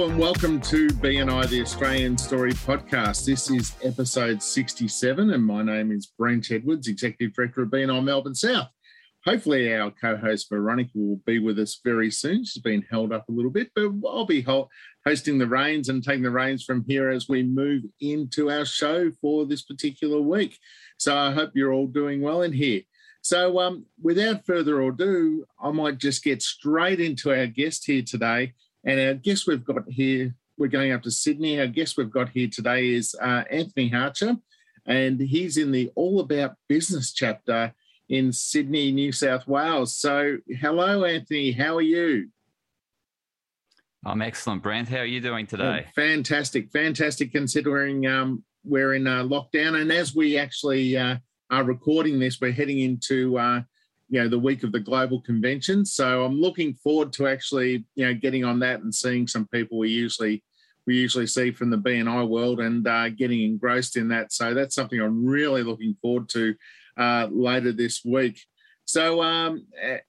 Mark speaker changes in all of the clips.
Speaker 1: And welcome to BNI, the Australian Story Podcast. This is episode 67, and my name is Brent Edwards, Executive Director of BNI Melbourne South. Hopefully, our co host Veronica will be with us very soon. She's been held up a little bit, but I'll be hosting the reins and taking the reins from here as we move into our show for this particular week. So I hope you're all doing well in here. So, um, without further ado, I might just get straight into our guest here today. And our guest we've got here, we're going up to Sydney. Our guest we've got here today is uh, Anthony Harcher, and he's in the All About Business chapter in Sydney, New South Wales. So, hello, Anthony. How are you?
Speaker 2: I'm excellent, Brent. How are you doing today?
Speaker 1: Oh, fantastic, fantastic. Considering um, we're in uh, lockdown, and as we actually uh, are recording this, we're heading into uh, you know the week of the global convention. So I'm looking forward to actually you know getting on that and seeing some people we usually we usually see from the BNI world and uh, getting engrossed in that. So that's something I'm really looking forward to uh, later this week. So um,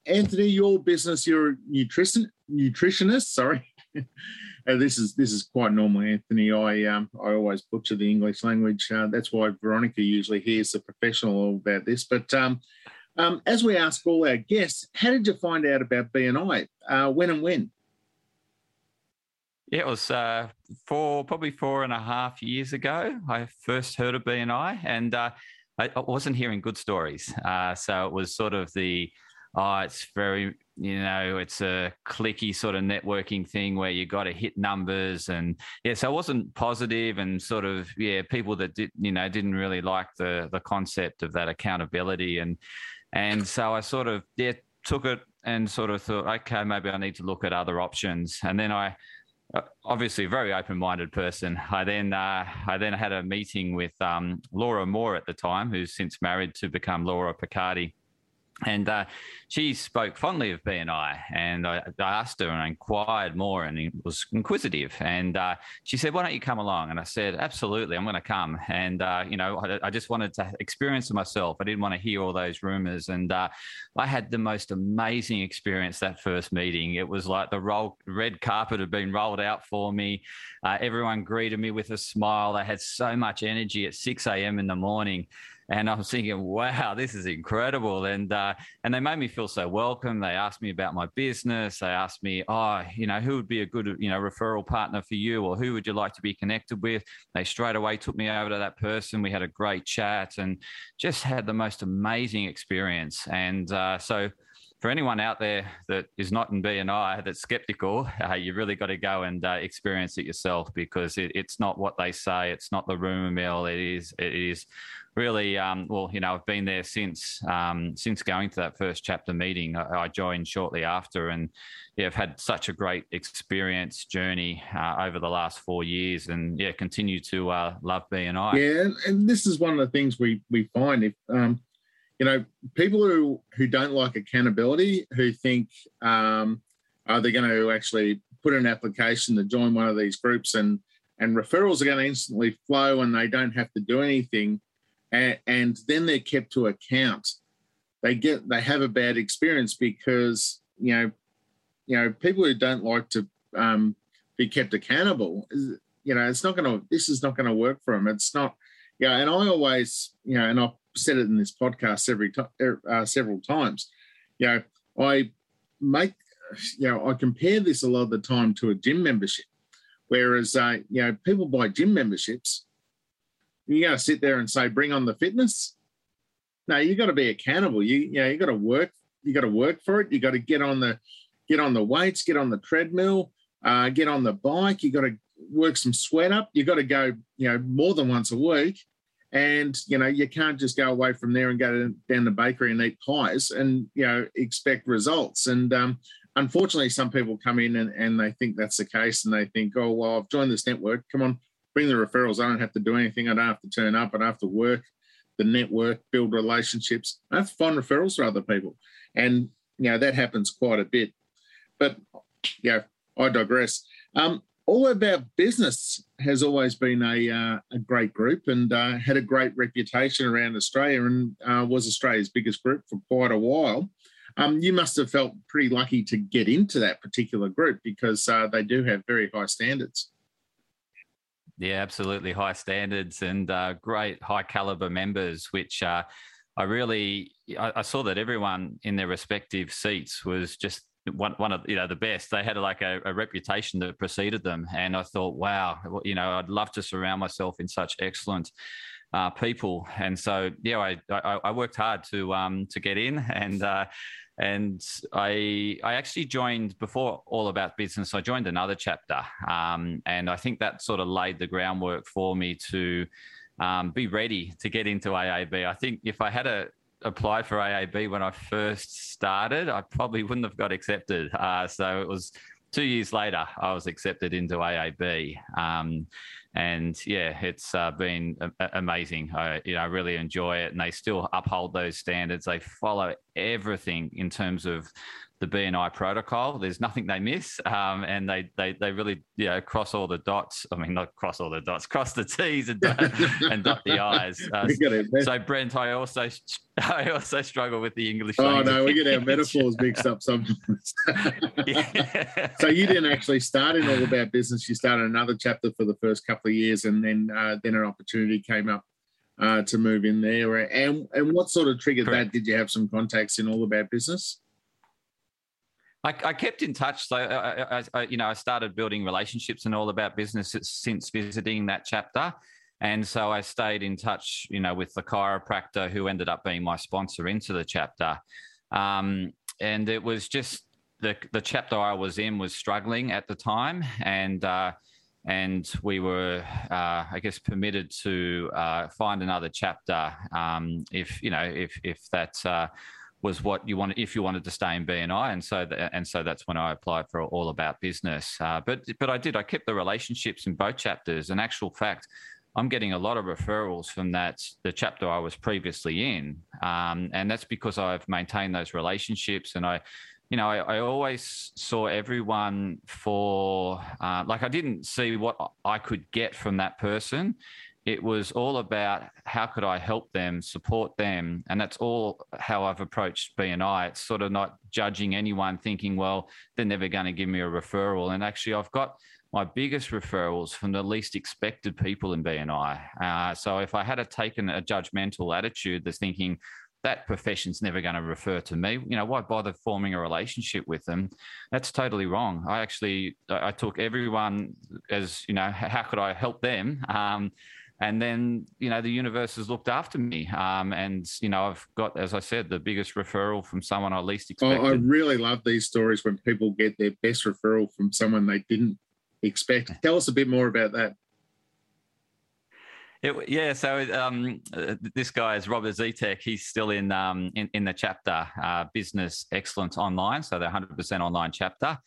Speaker 1: Anthony, your business, you're a nutrition nutritionist. Sorry. Uh, this is this is quite normal, Anthony. I um, I always butcher the English language. Uh, that's why Veronica usually hears the professional about this. But um, um, as we ask all our guests, how did you find out about BNI? Uh, when and when?
Speaker 2: Yeah, it was uh, four, probably four and a half years ago. I first heard of BNI, and uh, I, I, wasn't hearing good stories. Uh, so it was sort of the, oh, it's very, you know, it's a clicky sort of networking thing where you got to hit numbers, and yeah, so it wasn't positive, and sort of yeah, people that did, you know, didn't really like the the concept of that accountability and and so I sort of yeah, took it and sort of thought, okay, maybe I need to look at other options. And then I, uh, obviously a very open-minded person. I then uh, I then had a meeting with um, Laura Moore at the time, who's since married to become Laura Picardi, and uh, she spoke fondly of BNI, and I, I, asked her and I inquired more, and it was inquisitive. And uh, she said, "Why don't you come along?" And I said, "Absolutely, I'm going to come." And uh, you know, I, I, just wanted to experience it myself. I didn't want to hear all those rumors, and uh, I had the most amazing experience that first meeting. It was like the roll, red carpet had been rolled out for me. Uh, everyone greeted me with a smile. They had so much energy at 6 a.m. in the morning and I was thinking, wow, this is incredible. And uh, and they made me feel so welcome. They asked me about my business. They asked me, oh, you know, who would be a good, you know, referral partner for you, or who would you like to be connected with? They straight away took me over to that person. We had a great chat and just had the most amazing experience. And uh, so for anyone out there that is not in BNI that's skeptical, uh, you really got to go and uh, experience it yourself because it, it's not what they say. It's not the rumor mill. It is. It is really. Um, well, you know, I've been there since um, since going to that first chapter meeting. I, I, joined shortly after, and yeah, I've had such a great experience journey uh, over the last four years, and yeah, continue to uh, love BNI.
Speaker 1: Yeah, and, this is one of the things we we find if. Um, you know, people who who don't like accountability, who think um, are they going to actually put an application to join one of these groups and and referrals are going to instantly flow and they don't have to do anything, and, and then they're kept to account. They get they have a bad experience because you know, you know, people who don't like to um, be kept accountable, you know, it's not going to. This is not going to work for them. It's not. Yeah, and I always, you know, and I've said it in this podcast every time, er, uh, several times. You know, I make, you know, I compare this a lot of the time to a gym membership, whereas, uh, you know, people buy gym memberships. You got to sit there and say, "Bring on the fitness." No, you got to be accountable. You, you know, you got to work. You got to work for it. You got to get on the, get on the weights, get on the treadmill, uh, get on the bike. You got to work some sweat up. You got to go, you know, more than once a week and you know you can't just go away from there and go down the bakery and eat pies and you know expect results and um, unfortunately, some people come in and, and they think that's the case and they think, oh, well, I've joined this network. Come on, bring the referrals. I don't have to do anything. I don't have to turn up. I don't have to work the network, build relationships. I have to find referrals for other people. And, you know, that happens quite a bit. But, yeah, I digress. Um, all About Business has always been a, uh, a great group and uh, had a great reputation around Australia and uh, was Australia's biggest group for quite a while. Um, you must have felt pretty lucky to get into that particular group because uh, they do have very high standards.
Speaker 2: Yeah, absolutely high standards and uh, great high caliber members, which uh, I really I, I, saw that everyone in their respective seats was just one one of you know the best. They had like a, a reputation that preceded them, and I thought, wow, you know, I'd love to surround myself in such excellent uh, people. And so, yeah, I, I, I worked hard to um, to get in, and uh, and I I actually joined before all about business. I joined another chapter, um, and I think that sort of laid the groundwork for me to um, be ready to get into AAB. I think if I had a applied for AAB when I first started, I probably wouldn't have got accepted. Uh, so it was two years later I was accepted into AAB. Um, and yeah, it's uh, been a- amazing. I you know I really enjoy it, and they still uphold those standards. They follow everything in terms of the BNI protocol. There's nothing they miss, um, and they they they really you know cross all the dots. I mean, not cross all the dots, cross the T's and dot, and dot the I's. Uh, so Brent, I also I also struggle with the English.
Speaker 1: Oh no, we get our metaphors mixed up sometimes. yeah. So you didn't actually start in all about business. You started another chapter for the first couple of years, and then uh, then an opportunity came up. Uh, to move in there, and and what sort of triggered Correct. that? Did you have some contacts in all about business?
Speaker 2: I, I, kept in touch. So, I, I, you know, I started building relationships and all about business since visiting that chapter. And so I stayed in touch, you know, with the chiropractor who ended up being my sponsor into the chapter. Um, and it was just the, the chapter I was in was struggling at the time. And, uh, and we were, uh, I guess, permitted to uh, find another chapter um, if, you know, if, if that, uh, was what you wanted if you wanted to stay in BNI, and so and so that's when I applied for All About Business. Uh, but but I did I kept the relationships in both chapters. In actual fact, I'm getting a lot of referrals from that the chapter I was previously in, um, and that's because I've maintained those relationships and I. You know, I, I always saw everyone for uh, like I didn't see what I could get from that person it was all about how could I help them, support them, and that's all how I've approached BNI. It's sort of not judging anyone, thinking, well, they're never going to give me a referral. And actually, I've got my biggest referrals from the least expected people in BNI. Uh, so if I had a, taken a judgmental attitude, that's thinking that profession's never going to refer to me. You know, why bother forming a relationship with them? That's totally wrong. I actually I took everyone as you know, how could I help them? Um, and then you know the universe has looked after me um, and you know i've got as i said the biggest referral from someone i least expected
Speaker 1: oh, i really love these stories when people get their best referral from someone they didn't expect. Tell us a bit more about that.
Speaker 2: It, yeah, so um, uh, this guy is Robert Zetek. He's still in um, in, in the chapter uh, Business Excellence Online, so the 100% online chapter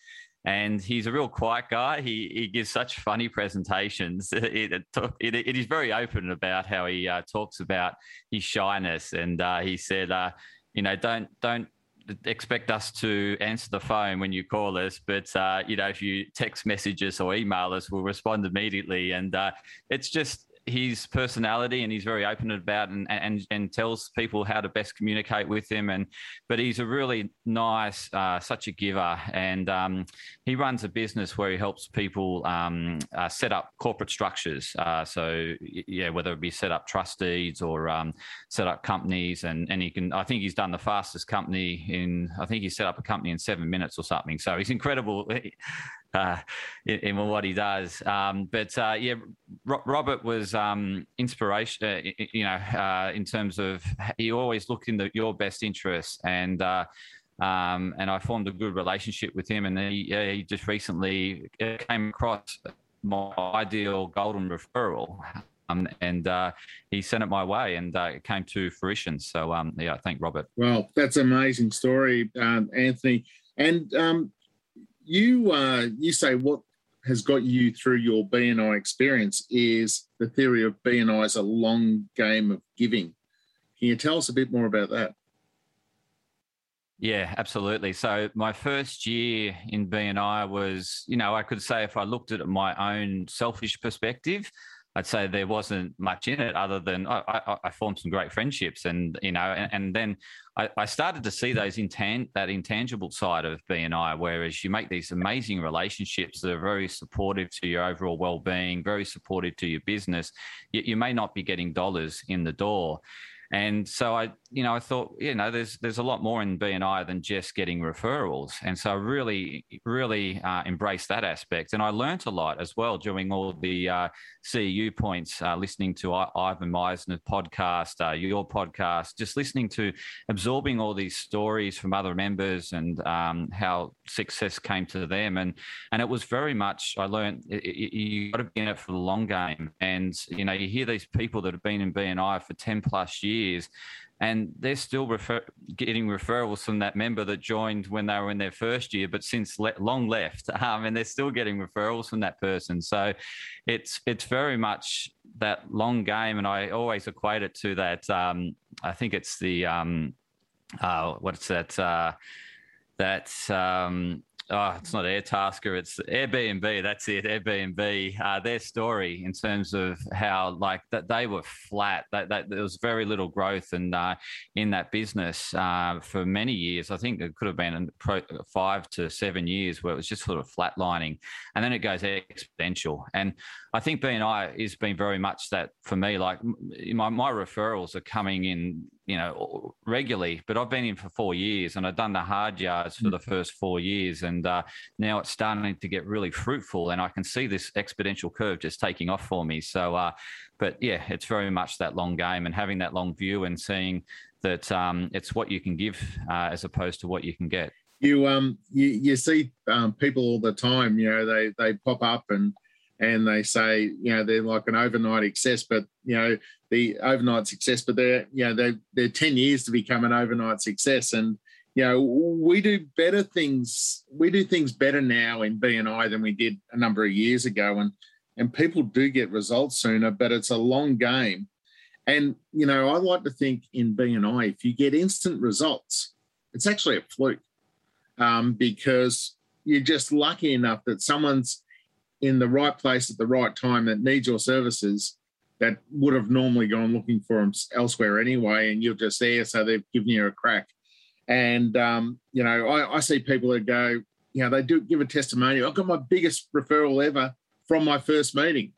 Speaker 2: and he's a real quiet guy. He he gives such funny presentations. It, it, it, it is very open about how he uh, talks about his shyness, and uh, he said, uh, you know, don't don't expect us to answer the phone when you call us, but uh, you know, if you text messages or email us, we'll respond immediately. And uh, it's just his personality and he's very open about and, and and tells people how to best communicate with him. And but he's a really nice uh, such a giver. And um, he runs a business where he helps people um, uh, set up corporate structures. Uh, so yeah whether it be set up trustees or um, set up companies. And and he can I think he's done the fastest company in I think he set up a company in seven minutes or something. So he's incredible uh, in, in, what he does. Um, but uh, yeah, Robert was um, inspiration. Uh, you know, uh, in terms of he always looked in the, your best interests, and uh, um, and I formed a good relationship with him. And he, he just recently uh, came across my ideal golden referral. Um, and uh, he sent it my way, and uh, it came to fruition. So, um, yeah, thank Robert.
Speaker 1: Well, that's an amazing story, um, Anthony. And um, you uh, you say what has got you through your BNI experience is the theory of BNI is a long game of giving. Can you tell us a bit more about that?
Speaker 2: Yeah, absolutely. So my first year in BNI was, you know, I could say if I looked at it my own selfish perspective, I'd say there wasn't much in it other than I, I, I formed some great friendships, and you know, and, and then I, I, started to see those intan- that intangible side of BNI, whereas you make these amazing relationships that are very supportive to your overall well-being, very supportive to your business. Yet you may not be getting dollars in the door. And so I, you know, I thought, you know, there's there's a lot more in BNI than just getting referrals, and so I really, really uh, embraced that aspect, and I learnt a lot as well during all the uh, CEU points, uh, listening to I- Ivan Misner's podcast, uh, your podcast, just listening to, absorbing all these stories from other members and um, how success came to them, and and it was very much I learned you got to be in it for the long game, and you know you hear these people that have been in BNI for ten plus years years, and they're still refer- getting referrals from that member that joined when they were in their first year, but since le- long left, um, and they're still getting referrals from that person. So it's it's very much that long game, and I always equate it to that. Um, I think it's the um, uh, what's that? Uh, that um, oh, it's not Airtasker, it's Airbnb. That's it, Airbnb. Uh, their story in terms of how like that they were flat. That, that there was very little growth and uh, in that business uh, for many years. I think it could have been five to seven years where it was just sort of flatlining, and then it goes exponential. And I think BNI has been very much that for me. Like my my referrals are coming in you know, regularly. But I've been in for four years, and I've done the hard yards for mm. the first four years, and uh, now it's starting to get really fruitful, and I can see this exponential curve just taking off for me. So, uh, but yeah, it's very much that long game, and having that long view, and seeing that um, it's what you can give uh, as opposed to what you can get.
Speaker 1: You um you, you see um, people all the time. You know, they they pop up and and they say, you know, they're like an overnight success, but you know, the overnight success, but they're, you know, they're, they're 10 years to become an overnight success. And, you know, we do better things. We do things better now in BNI than we did a number of years ago. And, and people do get results sooner, but it's a long game. And, you know, I like to think in BNI, if you get instant results, it's actually a fluke um, because you're just lucky enough that someone's in the right place at the right time that needs your services that would have normally gone looking for them elsewhere anyway, and you're just there, so they've given you a crack. And um, you know, I, I, see people that go, you know, they do give a testimonial. I've got my biggest referral ever from my first meeting.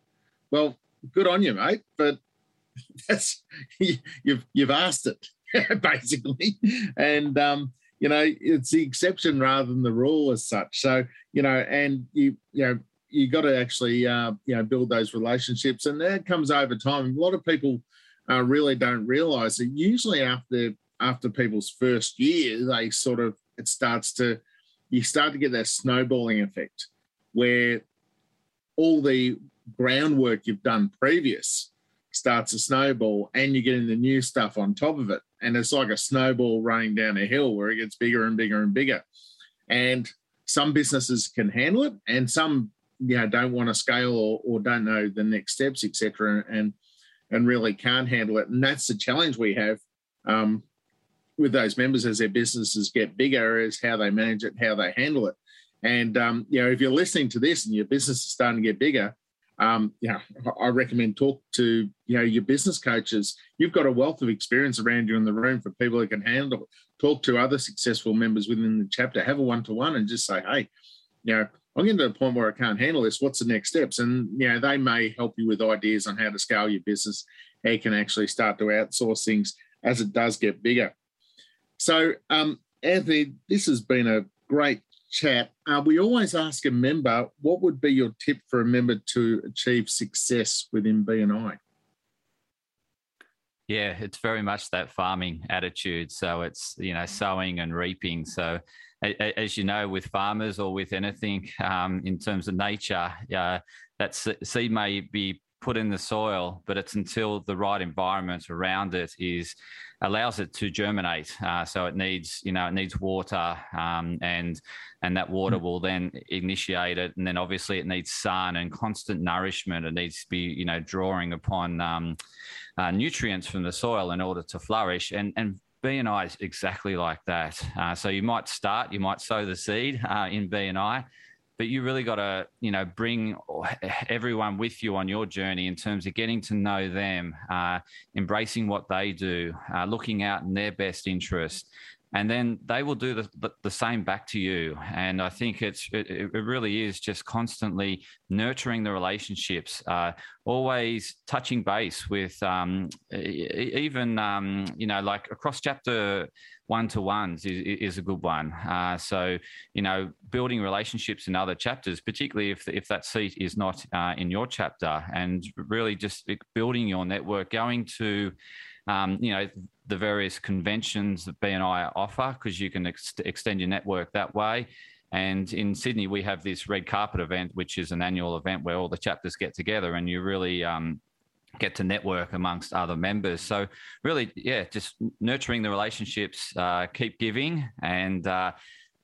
Speaker 1: Well, good on you, mate, but that's you've you've asked it basically, and um, you know, it's the exception rather than the rule as such. So you know, and you you know you got to actually uh, you know build those relationships, and that comes over time. A lot of people uh, really don't realise that usually after after people's first year, they sort of it starts to you start to get that snowballing effect where all the groundwork you've done previous starts to snowball and you're getting the new stuff on top of it. And it's like a snowball running down a hill where it gets bigger and bigger and bigger. And some businesses can handle it and some you know don't want to scale or, or don't know the next steps etc and and really can't handle it. And that's the challenge we have um, with those members as their businesses get bigger is how they manage it how they handle it. And um, you know if you're listening to this and your business is starting to get bigger um, you know i recommend talk to you know your business coaches. You've got a wealth of experience around you in the room for people who can handle it. Talk to other successful members within the chapter. Have a one-to-one and just say hey you know I'm getting to the point where I can't handle this. What's the next steps? And you know, they may help you with ideas on how to scale your business, how you can actually start to outsource things as it does get bigger. So, um, Anthony, this has been a great chat. Uh, we always ask a member, what would be your tip for a member to achieve success within BNI?
Speaker 2: Yeah, it's very much that farming attitude. So it's you know sowing and reaping. So as you know, with farmers or with anything um, in terms of nature, uh, that seed may be put in the soil, but it's until the right environment around it is allows it to germinate. Uh, so it needs, you know, it needs water, um, and and that water mm. will then initiate it, and then obviously it needs sun and constant nourishment. It needs to be, you know, drawing upon um, uh, nutrients from the soil in order to flourish. And and BNI is exactly like that. Uh, so you might start, you might sow the seed uh, in BNI but you really got to you know bring everyone with you on your journey in terms of getting to know them uh, embracing what they do uh, looking out in their best interest and then they will do the, the, same back to you and i think it's it, it really is just constantly nurturing the relationships uh, always touching base with um, even um, you know like across chapter one to ones is, is a good one. Uh, so, you know, building relationships in other chapters, particularly if, if that seat is not uh, in your chapter, and really just building your network, going to, um, you know, the various conventions that BNI offer, because you can ex- extend your network that way. And in Sydney, we have this red carpet event, which is an annual event where all the chapters get together and you really um, get to network amongst other members. So really, yeah, just nurturing the relationships, uh, keep giving, and uh,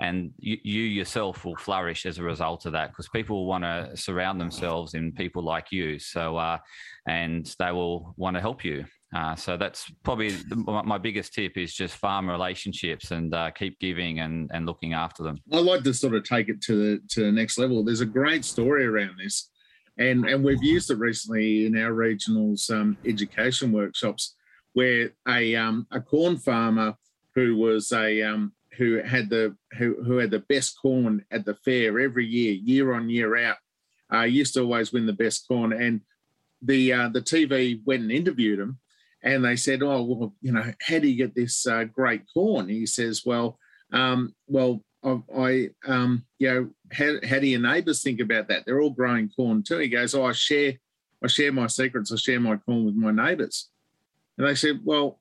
Speaker 2: and you, you, yourself will flourish as a result of that because people want to surround themselves in people like you. So uh, and they will want to help you. Uh, so that's probably the, my biggest tip is just farm relationships and uh, keep giving and, and looking after them.
Speaker 1: I like to sort of take it to the to the next level. There's a great story around this and and we've used it recently in our regionals um, education workshops, where a um, a corn farmer who was a um, who had the who, who had the best corn at the fair every year, year on year out, uh, used to always win the best corn. And the uh, the TV went and interviewed him, and they said, "Oh, well, you know, how do you get this uh, great corn?" He says, "Well, um, well, I, I um, you know, how, how do your neighbours think about that? They're all growing corn too. He goes, oh, I share, I share my secrets. I share my corn with my neighbours. And they said, well,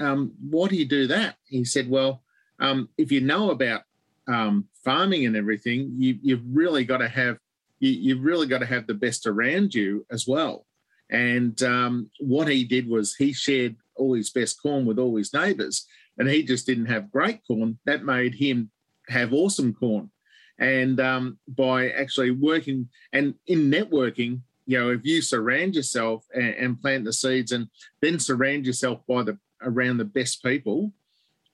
Speaker 1: um, why do you do that? He said, well, um, if you know about um, farming and everything, you, you've really got to have, you, you've really got to have the best around you as well. And um, what he did was he shared all his best corn with all his neighbours, and he just didn't have great corn. That made him have awesome corn. And um, by actually working and in networking, you know, if you surround yourself and, and, plant the seeds and then surround yourself by the around the best people,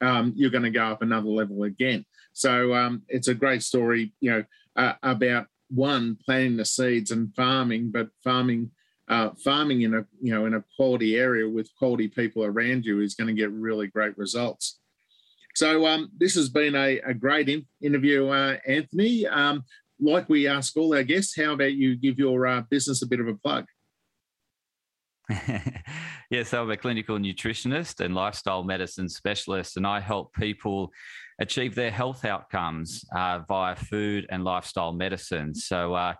Speaker 1: um, you're going to go up another level again. So um, it's a great story, you know, uh, about one planting the seeds and farming, but farming uh, farming in a you know in a quality area with quality people around you is going to get really great results. So um, this has been a, a great in- interview, uh, Anthony. Um, like we ask all our guests, how about you give your uh, business a bit of a plug?
Speaker 2: yes, I'm a clinical nutritionist and lifestyle medicine specialist, and I help people achieve their health outcomes uh, via food and lifestyle medicine. So, uh,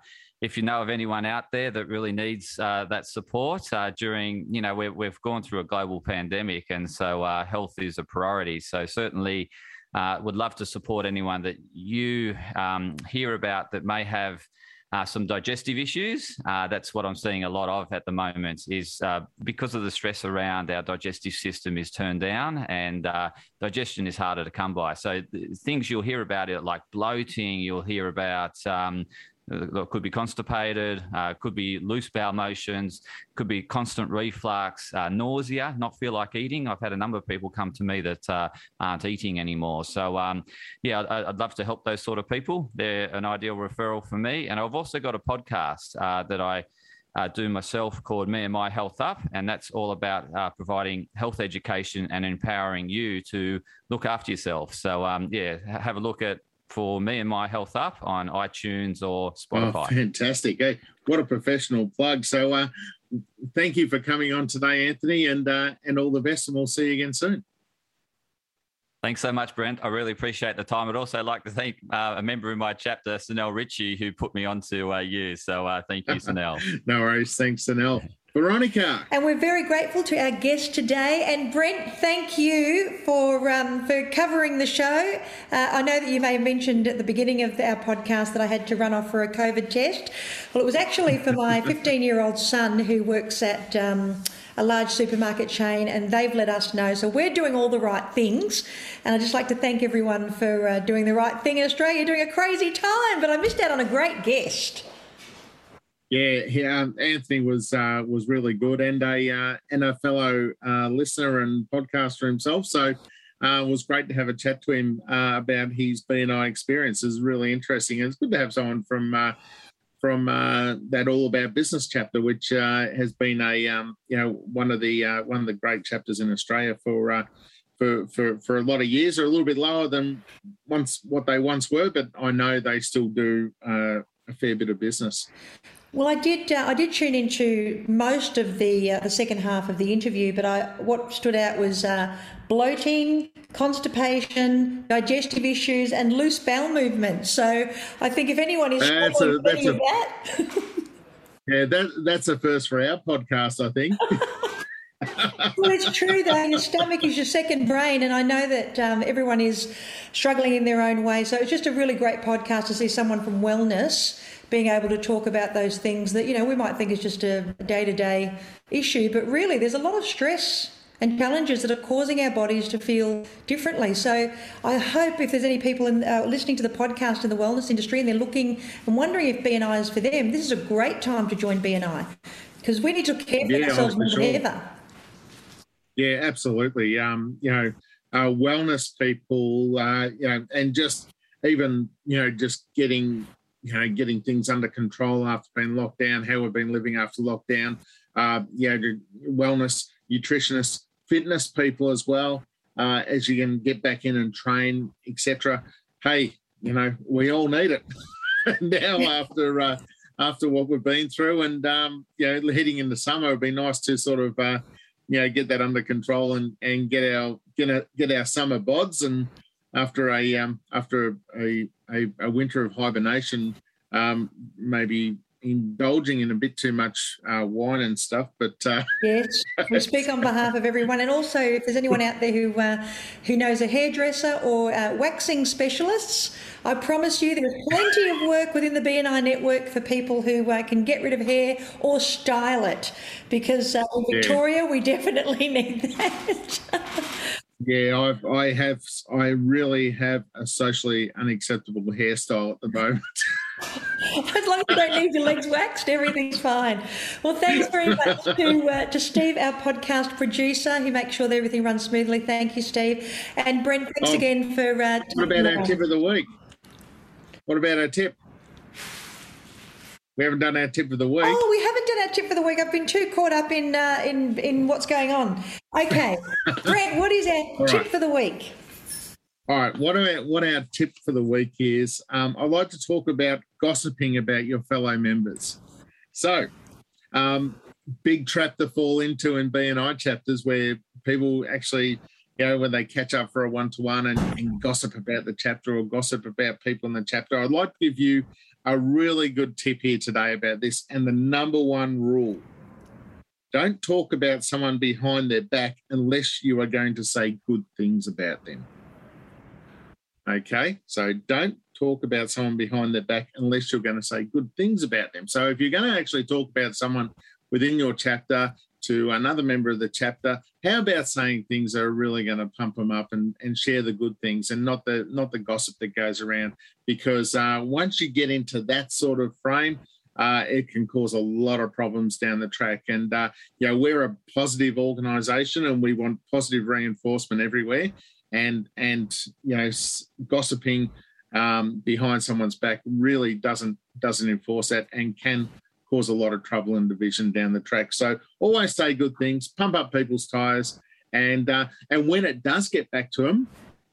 Speaker 2: if you know of anyone out there that really needs uh, that support uh, during, you know, we have gone through a global pandemic, and so uh, health is a priority. So certainly, uh, would love to support anyone that you um, hear about that may have. Uh, some digestive issues. Uh, that's what I'm seeing a lot of at the moment. Is because of the stress around our digestive system is turned down, and digestion is harder to come by. So things you'll hear about it like bloating. You'll hear about um, could be constipated, uh, could be loose bowel motions, could be constant reflux, uh, nausea, not feel like eating. I've had a number of people come to me that uh, aren't eating anymore. So, um, yeah, I, would love to help those sort of people. They're an ideal referral for me. And I've also got a podcast uh, that I uh, do myself called Me and My Health Up, and that's all about uh, providing health education and empowering you to look after yourself. So, um, yeah, have a look at for me and my health up on iTunes or Spotify. Oh,
Speaker 1: fantastic. Hey, what a professional plug. So uh, thank you for coming on today, Anthony, and uh, and all the best, and we'll see you again soon.
Speaker 2: Thanks so much, Brent. I really appreciate the time. I'd also like to thank uh, a member in my chapter, Sanel Ritchie, who put me on to uh, you. So uh, thank you, Sanel.
Speaker 1: no worries. Thanks, Sanel. Veronica.
Speaker 3: And we're very grateful to our guest today. And Brent, thank you for um, for covering the show. Uh, I know that you may have mentioned at the beginning of our podcast that I had to run off for a COVID test. Well, it was actually for my 15 year old son who works at. Um, a large supermarket chain, and they've let us know. So we're doing all the right things. And I'd just like to thank everyone for uh, doing the right thing in Australia during a crazy time. But I missed out on a great guest.
Speaker 1: Yeah, yeah. Anthony was uh, was really good and a uh, and a fellow uh, listener and podcaster himself. So uh, it was great to have a chat to him uh, about his BNI experience. It's really interesting. It's good to have someone from uh, from that All About Business chapter, which has been a um, you know one of the one of the great chapters in Australia for. for, for, for a lot of years, are a little bit lower than once what they once were, but I know they still do a fair bit of business.
Speaker 3: Well, I did. Uh, I did tune into most of the uh, the second half of the interview, but I what stood out was uh, bloating, constipation, digestive issues, and loose bowel movement. So I think if anyone is that's a, that's a, that,
Speaker 1: yeah, that that's a first for our podcast. I think.
Speaker 3: well, it's true though. Your stomach is your second brain, and I know that um, everyone is struggling in their own way. So it's just a really great podcast to see someone from wellness being able to talk about those things that you know we might think is just a day-to-day issue but really there's a lot of stress and challenges that are causing our bodies to feel differently. So I hope if there's any people in, uh, listening to the podcast in the wellness industry and they're looking and wondering if BNI is for them, this is a great time to join BNI because we need to care for yeah, ourselves more sure. than ever.
Speaker 1: Yeah, absolutely. Um, you know, uh, wellness people, uh, you know, and just even you know, just getting you know, getting things under control after being locked down, how we've been living after lockdown, uh, you know, wellness, nutritionists, fitness people as well, uh, as you can get back in and train, etc. Hey, you know, we all need it now after uh, after what we've been through, and um, you know, heading into summer, it'd be nice to sort of uh, you know get that under control and and get our get our, get our summer bods and after a um, after a, a, a, winter of hibernation, um, maybe indulging in a bit too much uh, wine and stuff. But uh,
Speaker 3: yes, we speak on behalf of everyone, and also if there's anyone out there who uh, who knows a hairdresser or uh, waxing specialists. I promise you, there's plenty of work within the BNI network for people who uh, can get rid of hair or style it, because uh, in Victoria yeah. we definitely need that.
Speaker 1: Yeah, I've, I have, I really have a socially unacceptable hairstyle at the moment.
Speaker 3: as long as you don't need your legs waxed, everything's fine. Well, thanks very much to, uh, to Steve, our podcast producer, He makes sure that everything runs smoothly. Thank you, Steve. And Brent, thanks oh, again for. Uh,
Speaker 1: what about our tip of the week? What about our tip? We haven't done our tip of the week.
Speaker 3: Oh, we haven't done our tip of the week. I've been too caught up in uh, in in what's going on. Okay, Brent, what is our tip for the week?
Speaker 1: All right, what our what our tip for the week is? Um, I'd like to talk about gossiping about your fellow members. So, um, big trap to fall into in BNI chapters where people actually, you know, when they catch up for a one to one and gossip about the chapter or gossip about people in the chapter. I'd like to give you a really good tip here today about this. And the number one rule don't talk about someone behind their back unless you are going to say good things about them. Okay, so don't talk about someone behind their back unless you're going to say good things about them. So if you're going to actually talk about someone within your chapter, to another member of the chapter. How about saying things that are really going to pump them up and, and share the good things and not the not the gossip that goes around? Because uh, once you get into that sort of frame, uh, it can cause a lot of problems down the track. And uh, you know, we're a positive organisation, and we want positive reinforcement everywhere. And and you know, gossiping um, behind someone's back really doesn't doesn't enforce that and can cause a lot of trouble and division down the track. So always say good things, pump up people's tires, and uh, and when it does get back to them,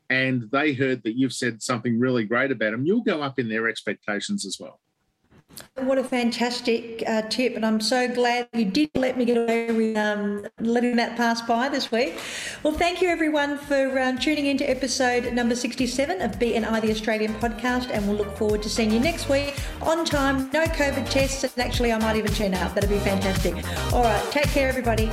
Speaker 1: and they heard that you've said something really great about them, you'll go up in their expectations as well.
Speaker 3: What a fantastic uh, tip, and I'm so glad you did let me get away with um, letting that pass by this week. Well, thank you everyone for um, tuning in to episode number 67 of BNI the Australian podcast, and we'll look forward to seeing you next week on time, no COVID tests, and actually, I might even turn up. That'd be fantastic. All right, take care, everybody.